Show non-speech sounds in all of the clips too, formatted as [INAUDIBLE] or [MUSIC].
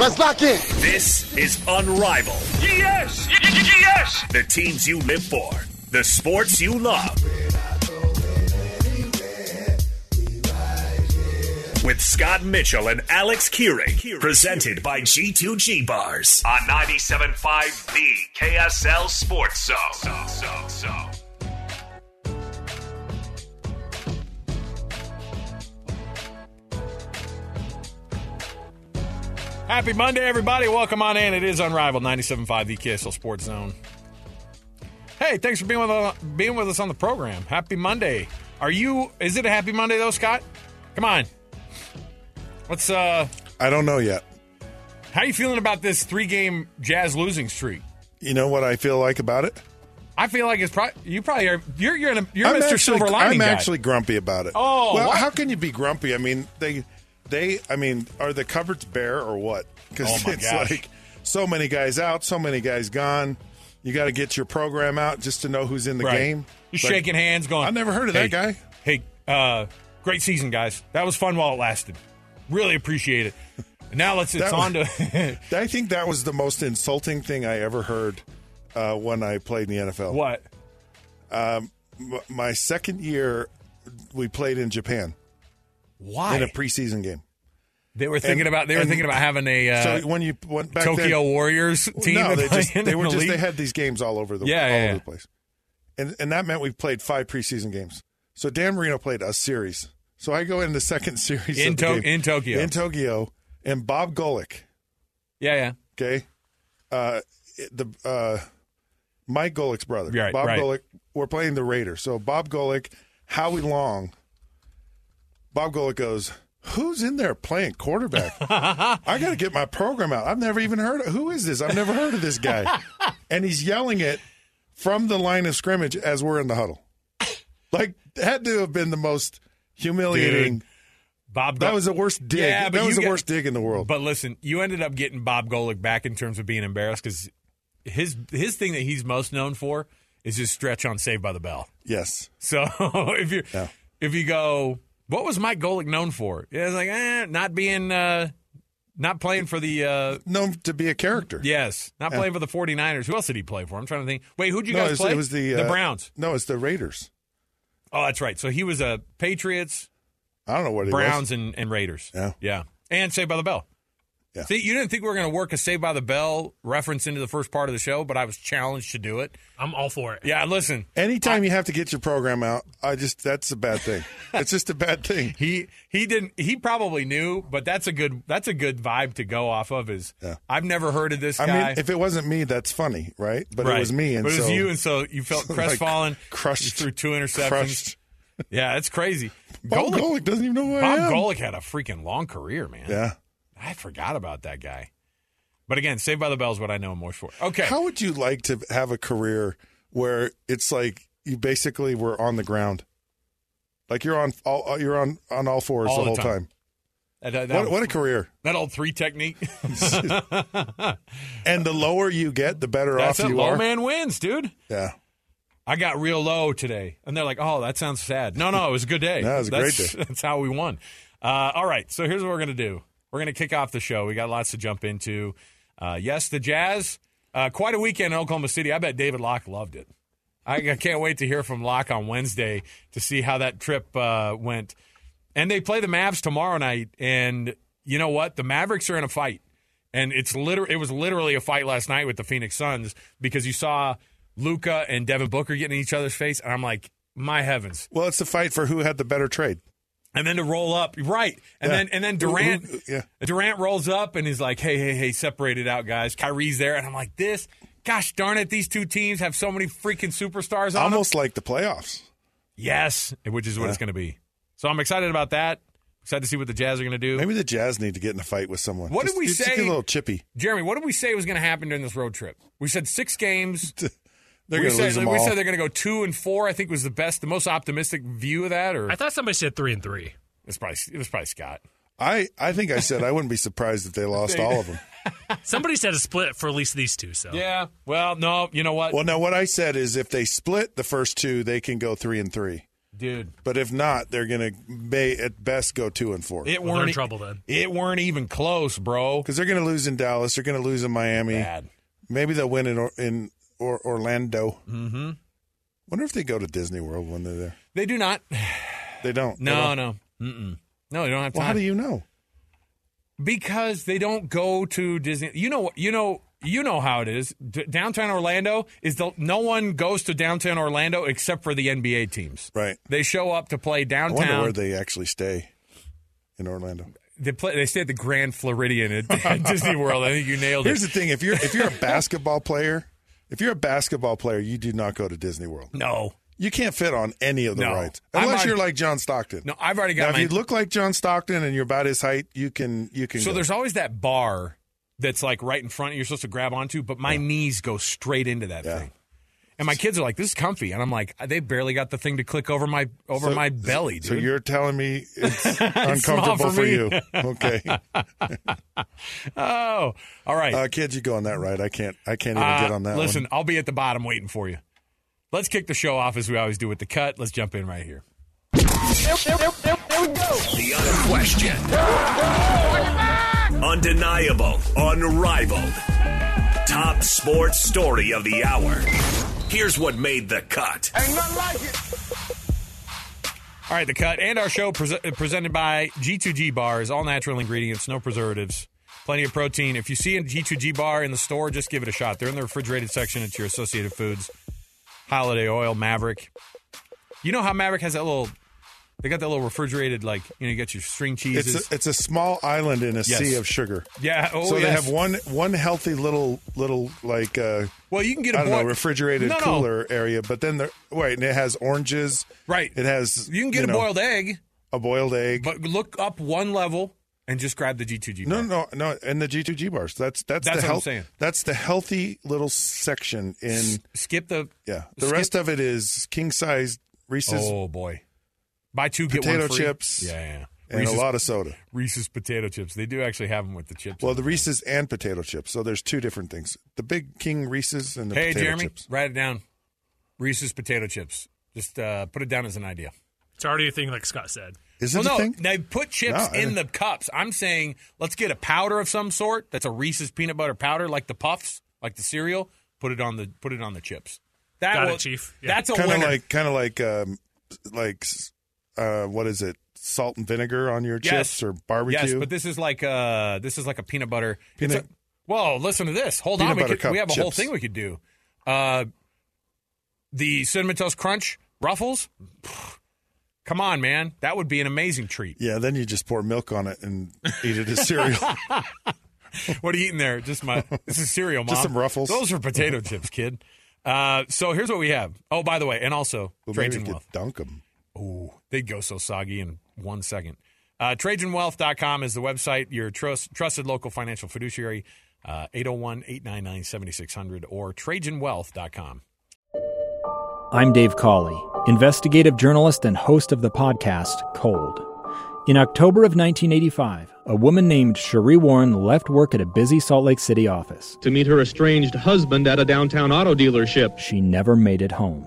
Let's lock in. This is Unrivaled. Yes! Yes! The teams you live for, the sports you love. With Scott Mitchell and Alex Kirry, presented by G2G Bars on 97.5 The KSL Sports Zone. Happy Monday, everybody. Welcome on in. It is Unrivaled 97.5 the KSL Sports Zone. Hey, thanks for being with, uh, being with us on the program. Happy Monday. Are you, is it a happy Monday though, Scott? Come on. What's, uh, I don't know yet. how you feeling about this three game Jazz losing streak? You know what I feel like about it? I feel like it's probably, you probably are, you're, you're, in a, you're I'm Mr. actually, Silver Lining I'm guy. actually grumpy about it. Oh, well, what? how can you be grumpy? I mean, they, they, I mean, are the cupboards bare or what? Because Oh, it's gosh. like so many guys out, so many guys gone. You got to get your program out just to know who's in the Right. game. You're shaking hands going, I've never heard of "Hey, that guy. Hey, uh, great season, guys. That was fun while it lasted. Really appreciate it. And now let's, it's on was- to, [LAUGHS] I think that was the most insulting thing I ever heard uh, when I played in the NFL. what? M- my second year, we played in Japan Why? in a preseason game. They were thinking And- about they were and- thinking about having a uh, so when you went back Tokyo then, Warriors team. no, they [LAUGHS] just they were the just league? they had these games all over the Yeah, all yeah, over yeah. the place, and and that meant we played five preseason games. So Dan Marino played a series. So I go in the second [LAUGHS] series In To- in Tokyo. in Tokyo, and Bob Golic, yeah, yeah. okay, uh, the uh, Mike Golic's brother, Right, Bob right. Golic. We're playing the Raiders. So Bob Golic, Howie Long. Bob Golic goes. Who's in there playing quarterback? I got to get my program out. I've never even heard of who is this? I've never heard of this guy. [LAUGHS] and he's yelling it from the line of scrimmage as we're in the huddle. Like that had to have been the most humiliating. Dude, Bob. That was the worst dig. Yeah, that was the get- worst dig in the world. But listen, you ended up getting Bob Golic back in terms of being embarrassed because his his thing that he's most known for is his stretch on Saved by the Bell. yes. So [LAUGHS] if you Yeah. if you go, what was Mike Golic known for? It was like eh, not being uh, not playing for the uh, Known to be a character. yes, not Yeah. playing for the 49ers. Who else did he play for? I'm trying to think. Wait, who'd you no, guys it was, play? it was the the uh, Browns. No, it's the Raiders. Oh, that's right. So he was a Patriots, I don't know what Browns, was. and, and Raiders. Yeah. yeah, and Saved by the Bell. Yeah. See, you didn't think we were going to work a Saved by the Bell reference into the first part of the show, but I was challenged to do it. I'm all for it. Yeah, listen, Anytime you have to get your program out, I just that's a bad thing. [LAUGHS] it's just a bad thing. he he didn't he probably knew, but that's a good that's a good vibe to go off of. Is Yeah. I've never heard of this I guy. mean, if it wasn't me, that's funny, right? But Right. it was me, and but it was so you, and so you felt [LAUGHS] like, crestfallen, crushed, You threw two interceptions. crushed. Yeah, it's crazy. Bob Golic doesn't even know who I Bob am. Golic had a freaking long career, man. Yeah. I forgot about that guy. But again, Saved by the Bell is what I know him most for. Okay. How would you like to have a career where it's like you basically were on the ground, like you're on all you're on on all fours All the the whole time. time? That, that- that- What, what a career! that old three technique. [LAUGHS] And the lower you get, the better That's off you Low are. man wins, dude. Yeah. I got real low today. And they're like, oh, that sounds sad. No, no, it was a good day. [LAUGHS] No, was a great That's- day. [LAUGHS] That's how we won. Uh, all right, so here's what we're going to do. We're going to kick off the show. We got lots to jump into. Uh, yes, the Jazz, uh, quite a weekend in Oklahoma City. I bet David Locke loved it. I, I can't wait to hear from Locke on Wednesday to see how that trip uh, went. And they play the Mavs tomorrow night. And you know what? The Mavericks are in a fight. And it's liter- it was literally a fight last night with the Phoenix Suns because you saw Luka and Devin Booker getting in each other's face. And I'm like, my heavens. Well, it's the fight for who had the better trade. And then to roll up, right? And Yeah. then and then Durant, yeah. Durant rolls up and he's like, "Hey, hey, hey, separate it out, guys." Kyrie's there, and I'm like, "This, gosh darn it, these two teams have so many freaking superstars on them." Almost like the playoffs. Yes, which is what Yeah. it's going to be. So I'm excited about that. Excited to see what the Jazz are going to do. Maybe the Jazz need to get in a fight with someone. What did we just say? A little chippy. Jeremy, what did we say was going to happen during this road trip? We said six games. [LAUGHS] They're we going to said, lose them we said they're going to go two and four. I think was the best, the most optimistic view of that. Or I thought somebody said three and three. it's probably it was probably Scott. I, I think I said I wouldn't be surprised if they [LAUGHS] lost all of them. [LAUGHS] Somebody said a split for at least these two. So Yeah. Well, no, you know what, Well, now what I said is if they split the first two, they can go three and three. dude. But if not, they're going to may at best go two and four It well, weren't in trouble then. It weren't even close, bro. because they're going to lose in Dallas. They're going to lose in Miami. Bad. Maybe they'll win in in or, Orlando. Mm-hmm. Wonder if they go to Disney World when they're there. They do not. They don't. [SIGHS] They No, don't? no. Mm-mm. No, they don't have time. Well, how do you know? because they don't go to Disney. You know, you know, you know how it is. D- downtown Orlando is the no one goes to downtown Orlando except for the NBA teams. Right. They show up to play I downtown. wonder where they actually stay in Orlando. they play. They stay at the Grand Floridian at, at [LAUGHS] Disney World. I think you nailed it. Here's the thing: if you're if you're a [LAUGHS] basketball player, if you're a basketball player, you do not go to Disney World. no, You can't fit on any of the No. rides unless already- you're like John Stockton. no. I've already Now, got if you look like John Stockton and you're about his height, you can you can. so go. there's always that bar that's like right in front. You're supposed to grab onto, but my knees go straight into that Yeah. thing. And my kids are like, "This is comfy," and I'm like, "They barely got the thing to click over my over So- my belly, dude." So you're telling me it's [LAUGHS] uncomfortable for for, you? [LAUGHS] Okay, [LAUGHS] oh, all right. uh, kids, you go on that ride. I can't. I can't even Uh, get on that. listen, one. I'll be at the bottom waiting for you. Let's kick the show off as we always do with the cut. Let's jump in right here. The unquestioned, undeniable, unrivaled, top sports story of the hour. Here's what made the cut. Ain't nothing like it. All right, the cut and our show pres presented by G2G Bars, all natural ingredients, no preservatives, plenty of protein. If you see a G2G bar in the store, just give it a shot. They're in the refrigerated section. It's your Associated Foods, Holiday Oil, Maverick. You know how Maverick has that little? They got that little refrigerated, like you know, you got your string cheeses. It's a, it's a small island in a Yes. sea of sugar. yeah. Oh, so they have one one healthy little little like uh, Well, you can get a I don't know refrigerated No, no. cooler area, but then there wait, and it has oranges. Right. It has You can get a know, boiled egg, a boiled egg. but look up one level and just grab the G2G. no, bar. no, no, and the G two G bars. That's that's, That's the what I'm saying. That's the healthy little section in Skip the. yeah. The skip- rest of it is king size Reese's Oh boy, buy two get Potato one free. chips Yeah, yeah. and Reese's, a lot of soda. Reese's potato chips. They do actually have them with the chips. Well, the Reese's and potato chips. So there's two different things: the big king Reese's and the hey potato Jeremy, chips. write it down. Reese's potato chips. Just uh, put it down as an idea. It's already a thing, like Scott said. Is it well, a no, thing? they put chips No, in the cups. I'm saying let's get a powder of some sort. That's a Reese's peanut butter powder, like the puffs, like the cereal. Put it on the put it on the chips. That Got it, Chief. Yeah. That's a Kind of like, kind of like, um, like, uh, what is it? Salt and vinegar on your Yes. chips or barbecue? Yes, but this is like uh this is like a peanut butter. Peanut- a- well, listen to this. Hold Peanut on, we, butter could, we have a whole thing we could do. Uh, the cinnamon toast crunch ruffles. Come on, man, that would be an amazing treat. yeah, then you just pour milk on it and eat it as cereal. [LAUGHS] What are you eating there? Just my this is cereal, mom. Just some Ruffles. Those are potato [LAUGHS] chips, kid. Uh, so here's what we have. Oh, by the way, and also well, Trades and you Wealth. could dunk them. Ooh, they'd go so soggy in one second. Uh, TrajanWealth.com is the website, your trust, trusted local financial fiduciary, uh, 801 899 7600 or TrajanWealth.com. I'm Dave Cawley, investigative journalist and host of the podcast Cold. In October of 1985, a woman named Sheree Warren left work at a busy Salt Lake City office. to meet her estranged husband at a downtown auto dealership. She never made it home.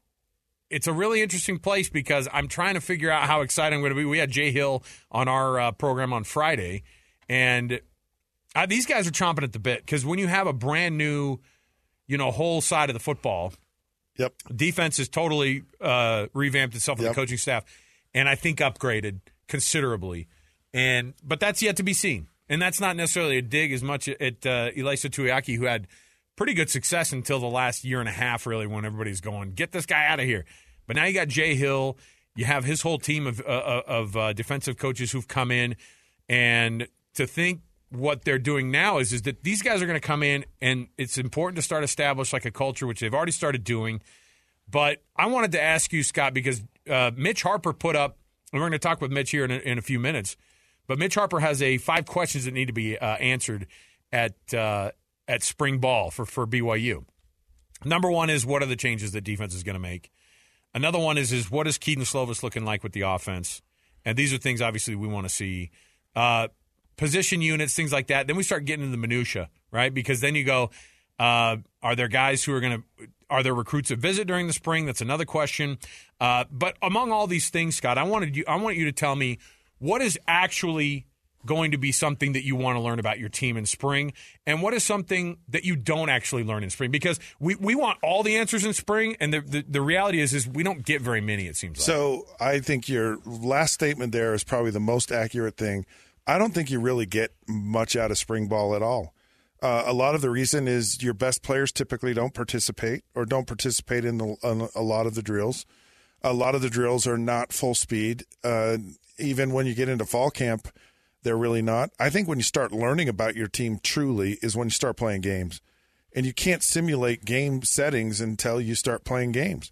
it's a really interesting place because I'm trying to figure out how excited I'm going to be. We had Jay Hill on our uh, program on Friday, and uh, these guys are chomping at the bit because when you have a brand new, you know, whole side of the football, yep, defense has totally uh, revamped itself with Yep. the coaching staff, and I think upgraded considerably, and but that's yet to be seen, and that's not necessarily a dig as much at uh, Ilaisa Tuiaki, who had pretty good success until the last year and a half, really, when everybody's going, get this guy out of here. But now you got Jay Hill. You have his whole team of, uh, of uh, defensive coaches who've come in. And to think what they're doing now is, is that these guys are going to come in, and it's important to start establish like a culture, which they've already started doing. But I wanted to ask you, Scott, because uh, Mitch Harper put up, and we're going to talk with Mitch here in a, in a few minutes. But Mitch Harper has a five questions that need to be uh, answered at uh, at spring ball for for BYU. Number one is what are the changes that defense is going to make. Another one is is what is Kedon Slovis looking like with the offense, and these are things obviously we want to see. Uh, position units, things like that. Then we start getting into the minutia, right? Because then you go, uh, are there guys who are going to are there recruits that visit during the spring? That's another question. Uh, but among all these things, Scott, I wanted you I want you to tell me what is actually going to be something that you want to learn about your team in spring and what is something that you don't actually learn in spring because we, we want all the answers in spring and the, the, the reality is is we don't get very many it seems like So I think your last statement there is probably the most accurate thing. I don't think you really get much out of spring ball at all. Uh, a lot of the reason is your best players typically don't participate or don't participate in, the, in a lot of the drills. A lot of the drills are not full speed. Uh, even when you get into fall camp, they're really not. I think when you start learning about your team truly is when you start playing games. And you can't simulate game settings until you start playing games.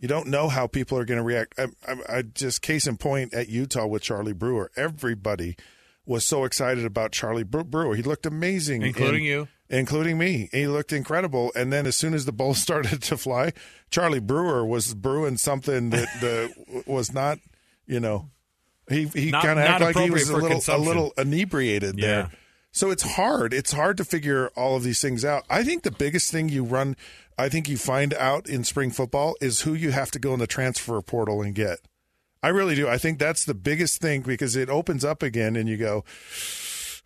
You don't know how people are going to react. I, I, I just case in point at Utah with Charlie Brewer. Everybody was so excited about Charlie Brewer. He looked amazing, Including And- you? including me. He looked incredible. And then as soon as the ball [LAUGHS] started to fly, Charlie Brewer was brewing something that the [LAUGHS] was not, you know, he he kind of acted like he was a little a little inebriated Yeah. there. So it's hard. It's hard to figure all of these things out. I think the biggest thing you run, I think you find out in spring football is who you have to go in the transfer portal and get. I really do. I think that's the biggest thing because it opens up again and you go,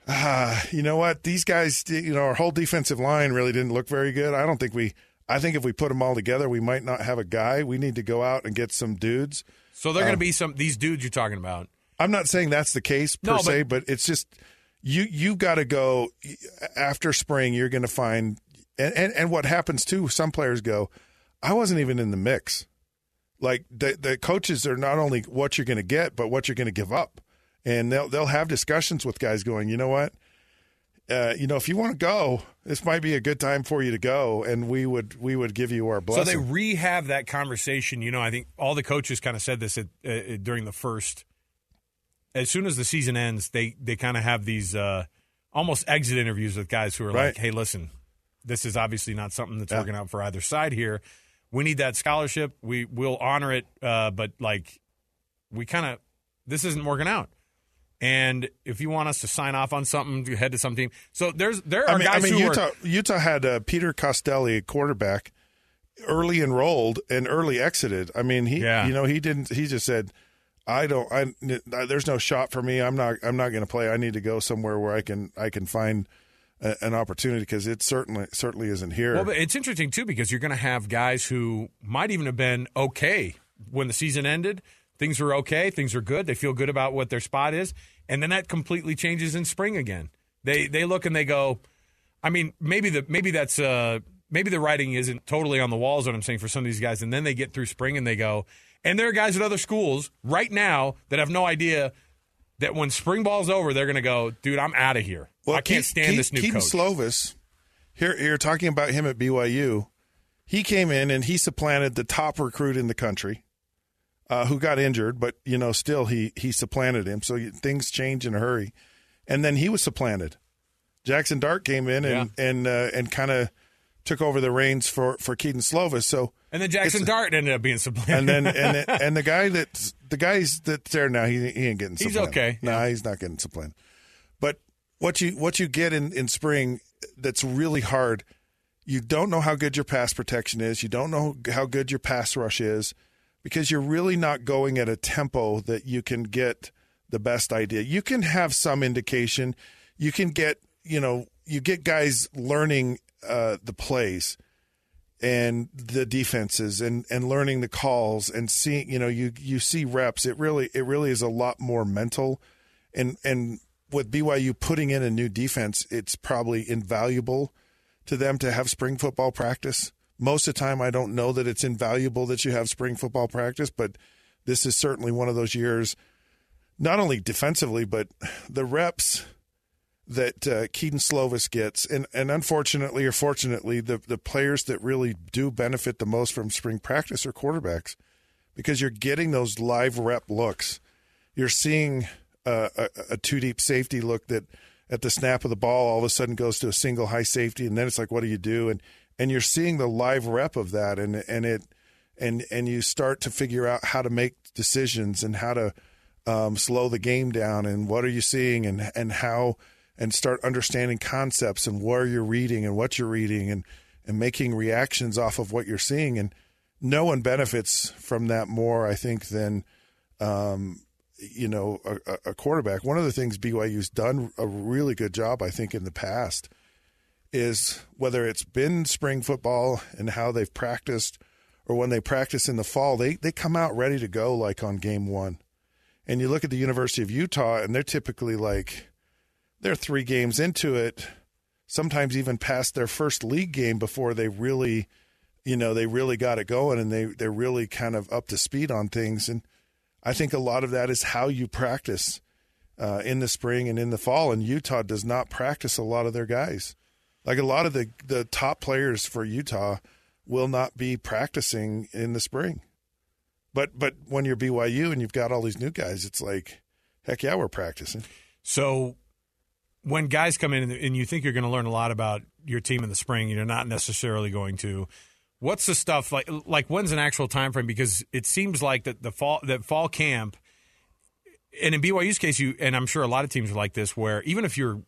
ah, you know what? These guys, you know, our whole defensive line really didn't look very good. I don't think we, I think if we put them all together, we might not have a guy. We need to go out and get some dudes. so they're going Um, to be some these dudes you're talking about I'm not saying that's the case per No, but- se, but it's just you you've got to go after spring. You're going to find and, and and what happens too. Some players go, I wasn't even in the mix. Like the the coaches are not only what you're going to get, but what you're going to give up, and they'll they'll have discussions with guys going, you know what. Uh, you know, if you want to go, this might be a good time for you to go, and we would we would give you our blessing. So they rehab that conversation. You know, I think all the coaches kind of said this at, uh, during the first. As soon as the season ends, they they kind of have these uh, almost exit interviews with guys who are Right. like, "Hey, listen, this is obviously not something that's Yeah. working out for either side here. We need that scholarship. We will honor it, uh, but like, we kind of this isn't working out." And if you want us to sign off on something, head to some team. So there's there are I mean, I mean who Utah are Utah had uh, Peter Costelli, quarterback, early enrolled and early exited. I mean, he Yeah. you know he didn't. He just said, "I don't. I there's no shot for me. I'm not. I'm not going to play. I need to go somewhere where I can I can find a, an opportunity because it certainly certainly isn't here." Well, it's interesting too because you're going to have guys who might even have been okay when the season ended. Things were okay, things are good. They feel good about what their spot is, and then that completely changes in spring again. They they look and they go. I mean, maybe the maybe that's uh maybe the writing isn't totally on the walls. What I'm saying for some of these guys, and then they get through spring and they go, and there are guys at other schools right now that have no idea that when spring ball's over, they're going to go, dude, I'm out of here. I can't Ke- stand Ke- this new Kedon coach. Slovis, here you're talking about him at BYU. He came in and he supplanted the top recruit in the country, uh, who got injured, but you know still he he supplanted him. So you- things change in a hurry, and then he was supplanted. Jackson Dart came in and and uh, and kind of took over the reins for for Kedon Slovis. So and then Jackson Dart ended up being supplanted. and then and [LAUGHS] it- and the guy that's the guys that's there now he, he ain't getting Supplanted. He's okay, No, he's not getting supplanted. But what you what you get in in spring that's really hard. You don't know how good your pass protection is. You don't know how good your pass rush is because you're really not going at a tempo that you can get the best idea. You can have some indication. You can get, you know, you get guys learning uh, the plays and the defenses and and learning the calls and seeing you know you you see reps it really it really is a lot more mental. And and with BYU putting in a new defense it's probably invaluable to them to have spring football practice. Most of the time I don't know that it's invaluable that you have spring football practice but this is certainly one of those years not only defensively but the reps that uh, Kedon Slovis gets, and, and unfortunately or fortunately, the the players that really do benefit the most from spring practice are quarterbacks, because you're getting those live rep looks. You're seeing uh, a, a two deep safety look that at the snap of the ball all of a sudden goes to a single high safety, and then it's like, what do you do? And and you're seeing the live rep of that, and and it and and you start to figure out how to make decisions and how to um, slow the game down, and what are you seeing, and and how and start understanding concepts and where you're reading and what you're reading and and making reactions off of what you're seeing. And no one benefits from that more I think than um, you know a, a quarterback. One of the things BYU's done a really good job I think in the past is whether it's been spring football and how they've practiced or when they practice in the fall they they come out ready to go like on game 1 and you look at the University of Utah and they're typically like they're three games into it, sometimes even past their first league game before they really, you know, they really got it going and they they're really kind of up to speed on things. And I think a lot of that is how you practice uh, in the spring and in the fall. And Utah does not practice a lot of their guys. Like a lot of the the top players for Utah will not be practicing in the spring. But but when you're BYU and you've got all these new guys, it's like, heck yeah, we're practicing. So when guys come in and you think you're going to learn a lot about your team in the spring, you're not necessarily going to. What's the stuff like? Like when's an actual time frame? Because it seems like that the fall that fall camp, and in BYU's case, you and I'm sure a lot of teams are like this, where even if you're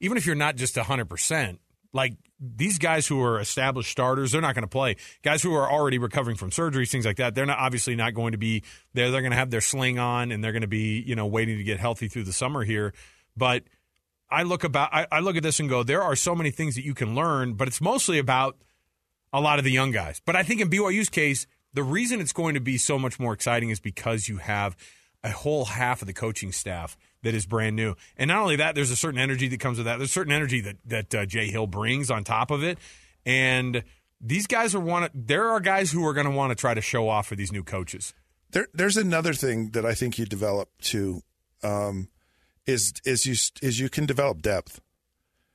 even if you're not just hundred percent, like these guys who are established starters, they're not going to play. Guys who are already recovering from surgeries, things like that, they're not obviously not going to be there. They're going to have their sling on and they're going to be you know waiting to get healthy through the summer here, but. I look about I, I, look at this and go, there are so many things that you can learn, but it's mostly about a lot of the young guys. But I think in BYU's case, the reason it's going to be so much more exciting is because you have a whole half of the coaching staff that is brand new. And not only that, there's a certain energy that comes with that. There's a certain energy that that uh, Jay Hill brings on top of it. And these guys are want there are guys who are going to want to try to show off for these new coaches. There, there's another thing that I think you develop too. Um, is is you is you can develop depth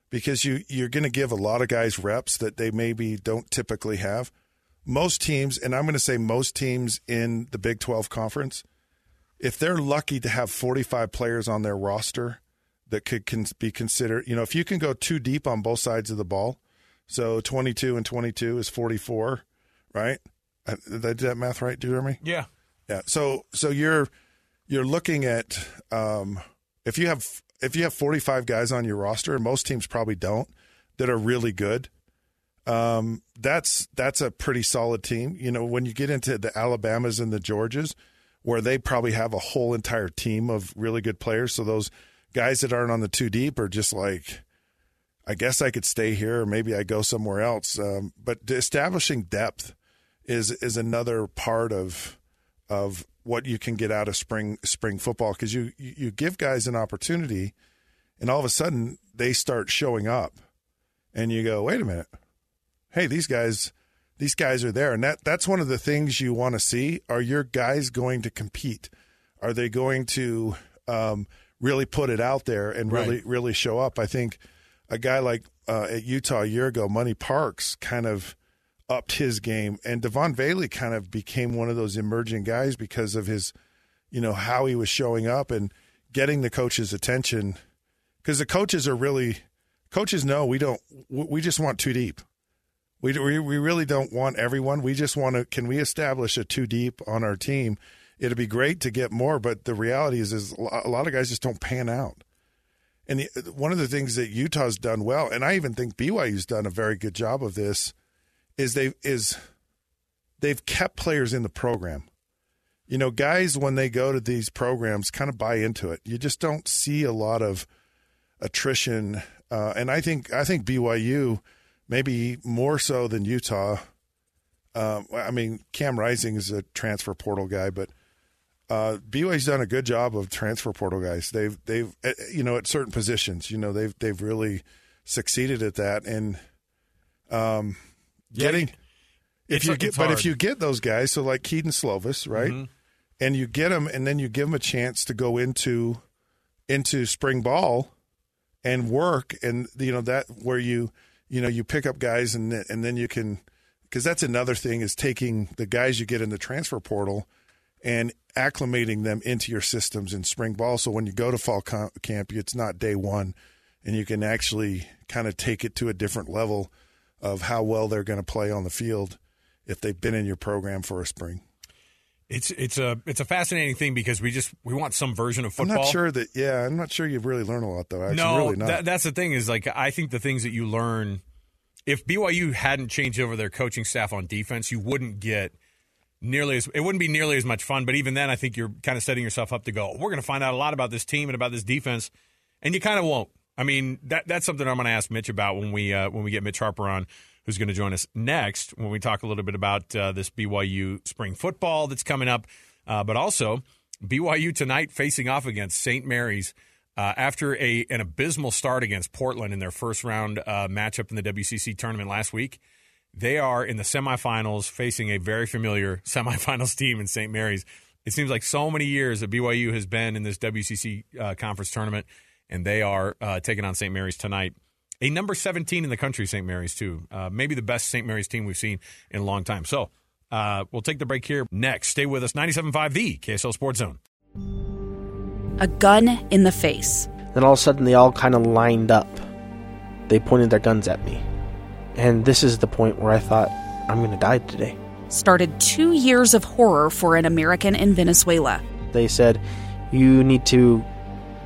because you you're going to give a lot of guys reps that they maybe don't typically have. Most teams, and I'm going to say most teams in the Big 12 conference, if they're lucky to have 45 players on their roster that could can be considered, you know, if you can go too deep on both sides of the ball, so 22 and 22 is 44, right? Did I do that math right, Jeremy? Yeah. Yeah. So so you're you're looking at um, if you have if you have 45 guys on your roster, and most teams probably don't, that are really good, um, that's that's a pretty solid team. You know, when you get into the Alabamas and the Georgias, where they probably have a whole entire team of really good players, so those guys that aren't on the two deep are just like, I guess I could stay here, or maybe I go somewhere else. Um, but establishing depth is is another part of of what you can get out of spring spring football because you you give guys an opportunity, and all of a sudden they start showing up, and you go, wait a minute, hey, these guys, these guys are there, and that that's one of the things you want to see. Are your guys going to compete? Are they going to um, really put it out there and really Right. really show up? I think a guy like uh, at Utah a year ago, Money Parks, kind of upped his game, and Devaughn Vele kind of became one of those emerging guys because of his, you know, how he was showing up and getting the coach's attention. Because the coaches are really, coaches know we don't, we just want two deep. We, we we really don't want everyone. We just want to. Can we establish a two deep on our team? It'd be great to get more, but the reality is, is a lot of guys just don't pan out. And the, one of the things that Utah's done well, and I even think BYU's done a very good job of this, is they is they've kept players in the program. You know, guys when they go to these programs kind of buy into it. You just don't see a lot of attrition, uh, and I think I think BYU maybe more so than Utah. Um, I mean, Cam Rising is a transfer portal guy, but uh, BYU's done a good job of transfer portal guys. They've they've uh, you know at certain positions, you know they've they've really succeeded at that and um, getting if you get but if you get those guys, so like Kedon Slovis, right, Mhm. and you get them, and then you give them a chance to go into into spring ball and work, and you know that where you you know you pick up guys and then, and then you can because that's another thing is taking the guys you get in the transfer portal and acclimating them into your systems in spring ball. So when you go to fall com- camp, it's not day one, and you can actually kind of take it to a different level of how well they're going to play on the field if they've been in your program for a spring. It's it's a it's a fascinating thing because we just we want some version of football. I'm not sure that. Yeah, I'm not sure you've really learned a lot though. Actually, no, really not. that, that's the thing is like I think the things that you learn. If BYU hadn't changed over their coaching staff on defense, you wouldn't get nearly as it wouldn't be nearly as much fun. But even then, I think you're kind of setting yourself up to go. We're going to find out a lot about this team and about this defense, and you kind of won't. I mean, that that's something I'm going to ask Mitch about when we uh, when we get Mitch Harper on, who's going to join us next when we talk a little bit about uh, this BYU spring football that's coming up, uh, but also BYU tonight facing off against St. Mary's. Uh, after a an abysmal start against Portland in their first round uh, matchup in the WCC tournament last week, they are in the semifinals facing a very familiar [LAUGHS] semifinals team in St. Mary's. It seems like so many years that BYU has been in this WCC uh, conference tournament, and they are uh, taking on St. Mary's tonight. A number 17 in the country, St. Mary's, too. Uh, maybe the best St. Mary's team we've seen in a long time. So uh, we'll take the break here next. Stay with us. 97.5, the KSL Sports Zone. A gun in the face. Then all of a sudden, they all kind of lined up. They pointed their guns at me. And this is the point where I thought, I'm going to die today. Started two years of horror for an American in Venezuela. They said, You need to